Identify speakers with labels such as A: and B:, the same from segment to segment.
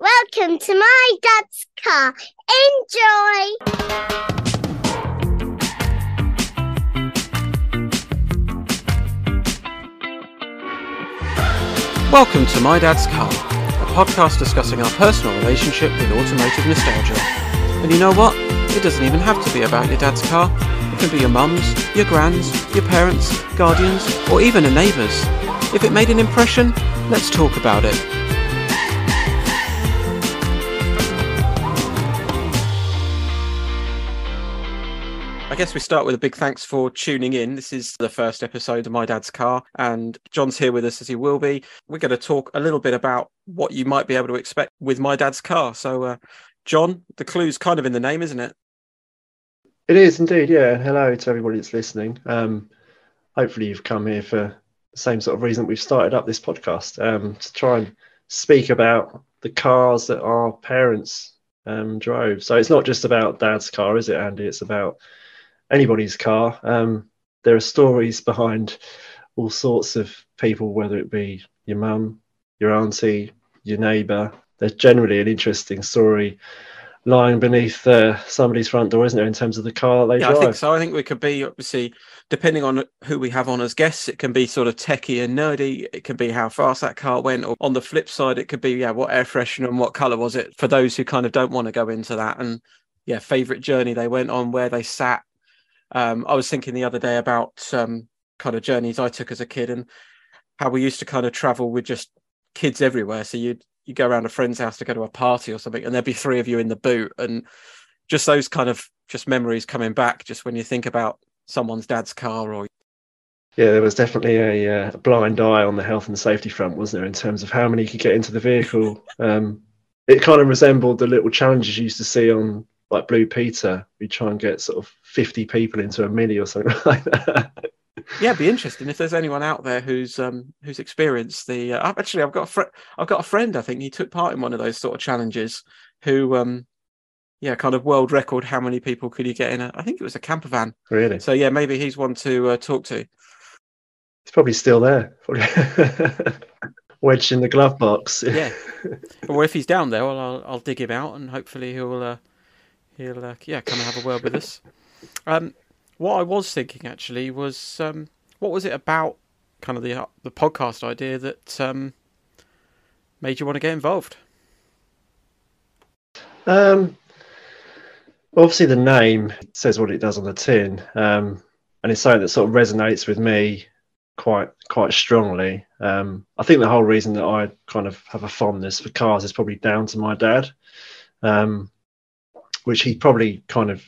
A: Welcome to my dad's car. Enjoy!
B: Welcome to My Dad's Car, a podcast discussing our personal relationship with automotive nostalgia. And you know what? It doesn't even have to be about your dad's car. It can be your mum's, your grand's, your parents', guardians, or even a neighbour's. If it made an impression, let's talk about it. Guess we start with a big thanks for tuning in. This is the first episode of My Dad's Car, and Jon's here with us as he will be. We're going to talk a little bit about what you might be able to expect with My Dad's Car. So, uh, Jon, the clue's kind of in the name, isn't it?
C: It is indeed, yeah. Hello to everybody that's listening. Um, hopefully, you've come here for the same sort of reason we've started up this podcast um, to try and speak about the cars that our parents um, drove. So it's not just about dad's car, is it, Andy? It's about anybody's car. Um, there are stories behind all sorts of people, whether it be your mum, your auntie, your neighbour. There's generally an interesting story lying beneath uh, somebody's front door, isn't there, in terms of the car that they
B: Yeah,
C: drive?
B: I think so. I think we could be obviously depending on who we have on as guests. It can be sort of techie and nerdy. It can be how fast that car went. Or on the flip side, it could be yeah, what air freshener and what color was it for those who kind of don't want to go into that. And yeah, favorite journey they went on, where they sat. Um, I was thinking the other day about um, kind of journeys I took as a kid and how we used to kind of travel with just kids everywhere. So you'd you go around a friend's house to go to a party or something, and there'd be three of you in the boot, and just those kind of just memories coming back just when you think about someone's dad's car or
C: Yeah, there was definitely a, uh, blind eye on the health and safety front, wasn't there, in terms of how many could get into the vehicle. um, it kind of resembled the little challenges you used to see on like Blue Peter. We try and get sort of 50 people into a mini or something like that.
B: yeah it'd be interesting if there's anyone out there who's um who's experienced the uh, actually i've got a friend i've got a friend i think he took part in one of those sort of challenges who um yeah kind of world record how many people could you get in a i think it was a camper van
C: really?
B: so yeah maybe he's one to uh, talk to
C: It's probably still there. Wedged in the glove box.
B: yeah or if he's down there well i'll, I'll dig him out and hopefully he'll uh, he'll uh, yeah come and have a word with us um what i was thinking actually was um what was it about kind of the uh, the podcast idea that um made you want to get involved
C: Um, obviously, the name says what it does on the tin, um, and it's something that sort of resonates with me quite quite strongly. Um, I think the whole reason that I kind of have a fondness for cars is probably down to my dad, um, which he probably kind of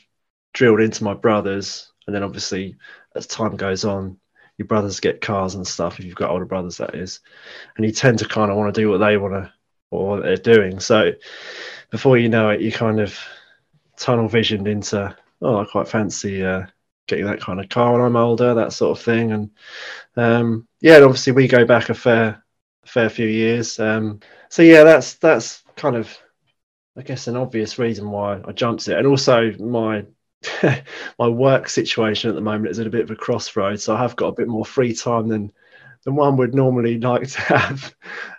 C: drilled into my brothers, and then obviously as time goes on. Your brothers get cars and stuff. If you've got older brothers, that is, and you tend to kind of want to do what they want to or what they're doing. So, before you know it, you kind of tunnel visioned into, oh, I quite fancy uh, getting that kind of car when I'm older, that sort of thing. And um, yeah, and obviously we go back a fair, fair few years. Um, so yeah, that's that's kind of, I guess, an obvious reason why I jumped it, and also my. my work situation at the moment is at a bit of a crossroads, so I have got a bit more free time than than one would normally like to have.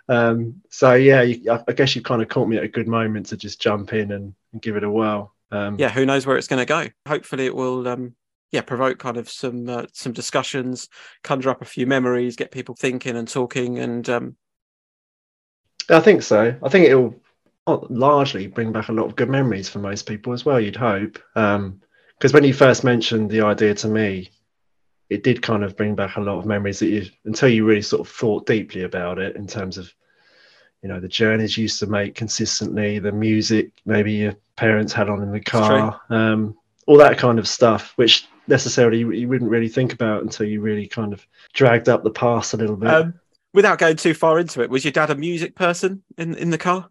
C: Um, so yeah, you, I, guess you kind of caught me at a good moment to just jump in and, and give it a whirl. Um,
B: yeah who knows where it's going to go hopefully it will um yeah provoke kind of some uh, some discussions conjure up a few memories get people thinking and talking and um
C: I think so. I think it'll largely bring back a lot of good memories for most people as well. You'd hope, because when you first mentioned the idea to me, it did kind of bring back a lot of memories that you until you really sort of thought deeply about it in terms of you know the journeys you used to make consistently, the music maybe your parents had on in the car, um, all that kind of stuff, which necessarily you, you wouldn't really think about until you really kind of dragged up the past a little bit.
B: um without going too far into it was your dad a music person in in the car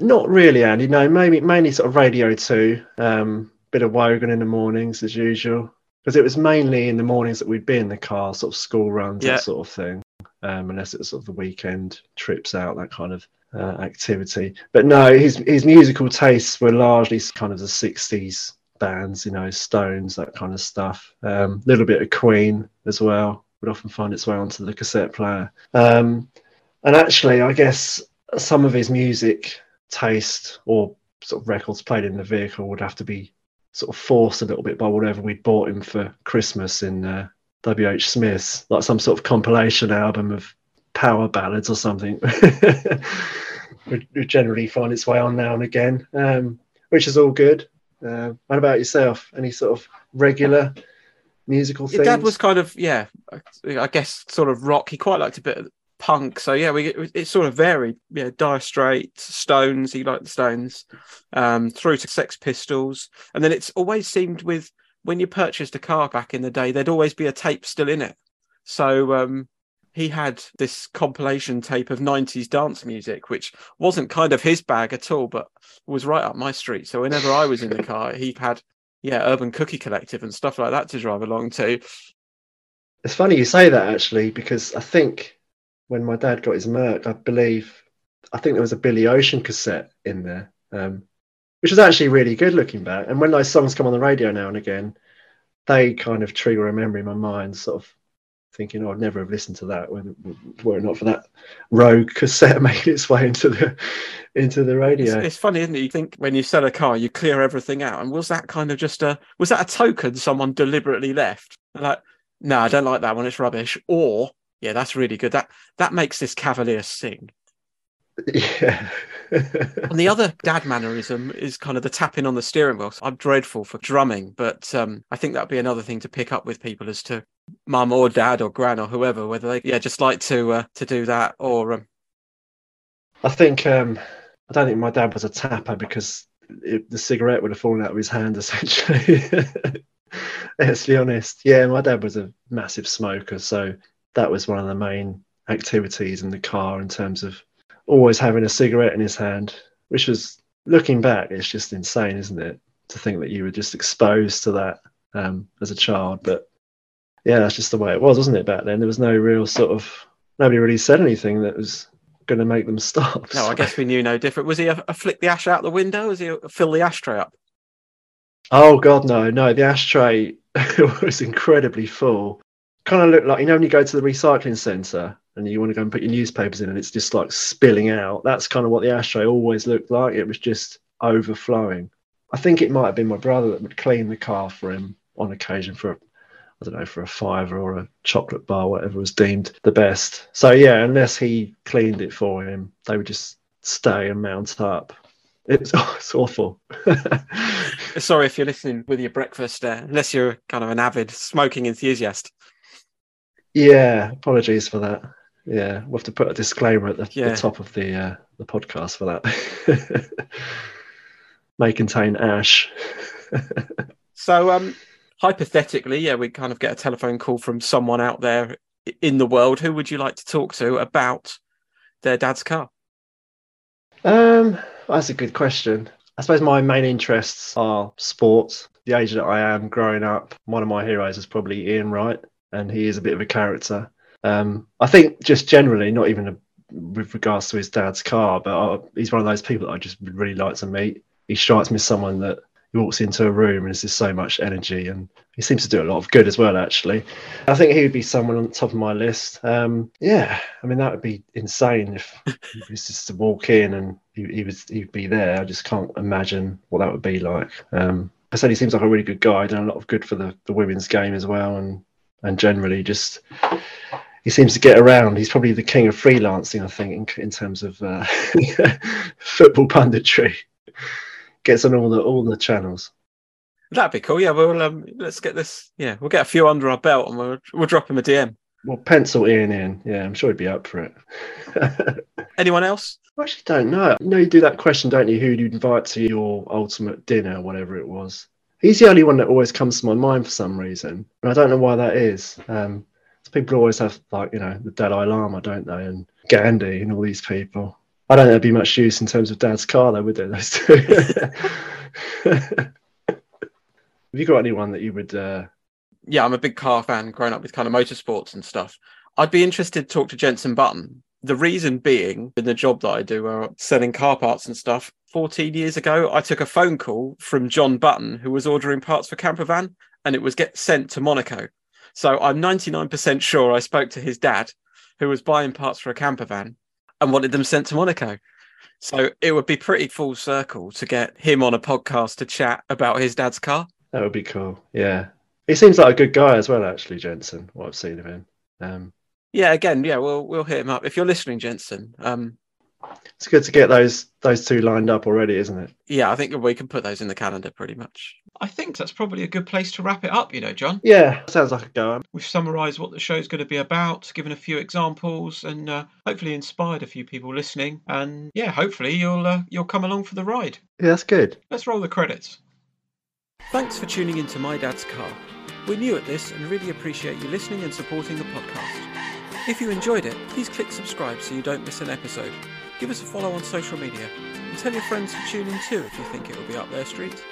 C: Not really, Andy. No, maybe mainly sort of Radio Two, um, bit of Wogan in the mornings as usual, because it was mainly in the mornings that we'd be in the car, sort of school runs,
B: Yeah.
C: that sort of thing. Um, unless it was sort of the weekend trips out, that kind of uh, activity. But no, his his musical tastes were largely kind of the '60s bands, you know, Stones, that kind of stuff. A um, little bit of Queen as well would often find its way onto the cassette player. Um, and actually, I guess some of his music taste or sort of records played in the vehicle would have to be sort of forced a little bit by whatever we'd bought him for Christmas in uh, WH Smith's, like some sort of compilation album of power ballads or something. would, would generally find its way on now and again, um, which is all good. Uh, what about yourself? Any sort of regular musical
B: Your dad was kind of yeah, I guess sort of rock. He quite liked a bit of punk. So yeah, we it sort of varied. Yeah, Dire Straits, Stones. He liked the Stones, um, through to Sex Pistols, and then it's always seemed with when you purchased a car back in the day, there'd always be a tape still in it. So um, he had this compilation tape of 90s dance music, which wasn't kind of his bag at all, but was right up my street. So whenever I was in the car, he had, yeah, Urban Cookie Collective and stuff like that to drive along to.
C: It's funny you say that actually, because I think when my dad got his Merc, I believe, I think there was a Billy Ocean cassette in there, um, which was actually really good looking back. And when those songs come on the radio now and again, they kind of trigger a memory in my mind, sort of thinking, oh, I'd never have listened to that were, were it not for that rogue cassette making its way into the into the radio.
B: It's, it's funny, isn't it? You think when you sell a car, you clear everything out, and was that kind of just a was that a token someone deliberately left? Like, no, I don't like that one; it's rubbish. Or, yeah, that's really good. That that makes this Cavalier sing.
C: Yeah.
B: And the other dad mannerism is kind of the tapping on the steering wheel. So I'm dreadful for drumming, but um, I think that'd be another thing to pick up with people as to mum or dad or gran or whoever, whether they yeah just like to uh, to do that or um,
C: I think um, I don't think my dad was a tapper because it, the cigarette would have fallen out of his hand essentially. Let's be honest. Yeah, my dad was a massive smoker, so that was one of the main activities in the car in terms of always having a cigarette in his hand, which was looking back, it's just insane, isn't it? To think that you were just exposed to that um, as a child. But yeah, that's just the way it was, wasn't it? Back then, there was no real sort of nobody really said anything that was going to make them stop.
B: no, I guess we knew no different. Was he a, a flick the ash out the window? Was he a fill the ashtray up?
C: Oh God, no, no. The ashtray was incredibly full. Kind of looked like you know when you go to the recycling centre and you want to go and put your newspapers in, and it's just like spilling out. That's kind of what the ashtray always looked like. It was just overflowing. I think it might have been my brother that would clean the car for him on occasion for, I don't know, for a fiver or a chocolate bar, whatever was deemed the best. So yeah, unless he cleaned it for him, they would just stay and mount up. It's, oh, it's awful.
B: Sorry if you're listening with your breakfast, uh, unless you're kind of an avid smoking enthusiast.
C: Yeah, apologies for that. Yeah, we'll have to put a disclaimer at the,
B: Yeah.
C: the top of the uh, the podcast for that. May contain ash.
B: So, um, hypothetically, yeah, we kind of get a telephone call from someone out there in the world. Who would you like to talk to about their dad's car?
C: um, that's a good question. I suppose my main interests are sports. The age that I am growing up, one of my heroes is probably Ian Wright, and he is a bit of a character. Um, I think just generally, not even a, with regards to his dad's car, but I, he's one of those people that I just really like to meet. He strikes me as someone that he walks into a room and there's just so much energy, and he seems to do a lot of good as well. Actually, I think he would be someone on the top of my list. Um, yeah, I mean that would be insane if he was just to walk in and he, he was he'd be there. I just can't imagine what that would be like. Um, I said he seems like a really good guy, done a lot of good for the, the women's game as well, and and generally just he seems to get around. He's probably the king of freelancing, I think, in, in terms of uh, football punditry. Gets on all the all the channels.
B: That'd be cool. Yeah, well, um, let's get this. Yeah, we'll get a few under our belt and we'll we'll drop him a DM.
C: Well, pencil Ian in. Yeah, I'm sure he'd be up for it.
B: Anyone else?
C: I actually don't know. You know, you do that question, don't you? Who do you invite to your ultimate dinner, whatever it was? He's the only one that always comes to my mind for some reason, and I don't know why that is. Um, people always have like you know the Dalai Lama, don't they, and Gandhi and all these people. I don't think there'd be much use in terms of Dad's car, though, would there? Those two. have you got anyone that you would? Uh...
B: Yeah, I'm a big car fan. Growing up with kind of motorsports and stuff, I'd be interested to talk to Jensen Button. The reason being, in the job that I do, uh, selling car parts and stuff. 14 years ago, I took a phone call from John Button, who was ordering parts for camper van, and it was get sent to Monaco. So I'm 99% sure I spoke to his dad, who was buying parts for a camper van. and wanted them sent to Monaco. So it would be pretty full circle to get him on a podcast to chat about his dad's car.
C: That would be cool. Yeah. He seems like a good guy as well, actually, Jensen, what I've seen of him. Um,
B: Yeah, again, yeah, we'll we'll hit him up. If you're listening, Jensen, um,
C: it's good to get those those two lined up already, isn't it?
B: yeah, I think we can put those in the calendar pretty much.
D: I think that's probably a good place to wrap it up, you know, Jon.
C: Yeah, sounds like a go.
D: We've summarised what the show's going to be about, given a few examples, and uh, hopefully inspired a few people listening. And yeah, hopefully you'll uh, you'll come along for the ride.
C: Yeah, that's good.
D: Let's roll the credits.
B: Thanks for tuning into My Dad's Car. We're new at this and really appreciate you listening and supporting the podcast. If you enjoyed it, please click subscribe so you don't miss an episode. Give us a follow on social media and tell your friends to tune in too if you think it will be up their street.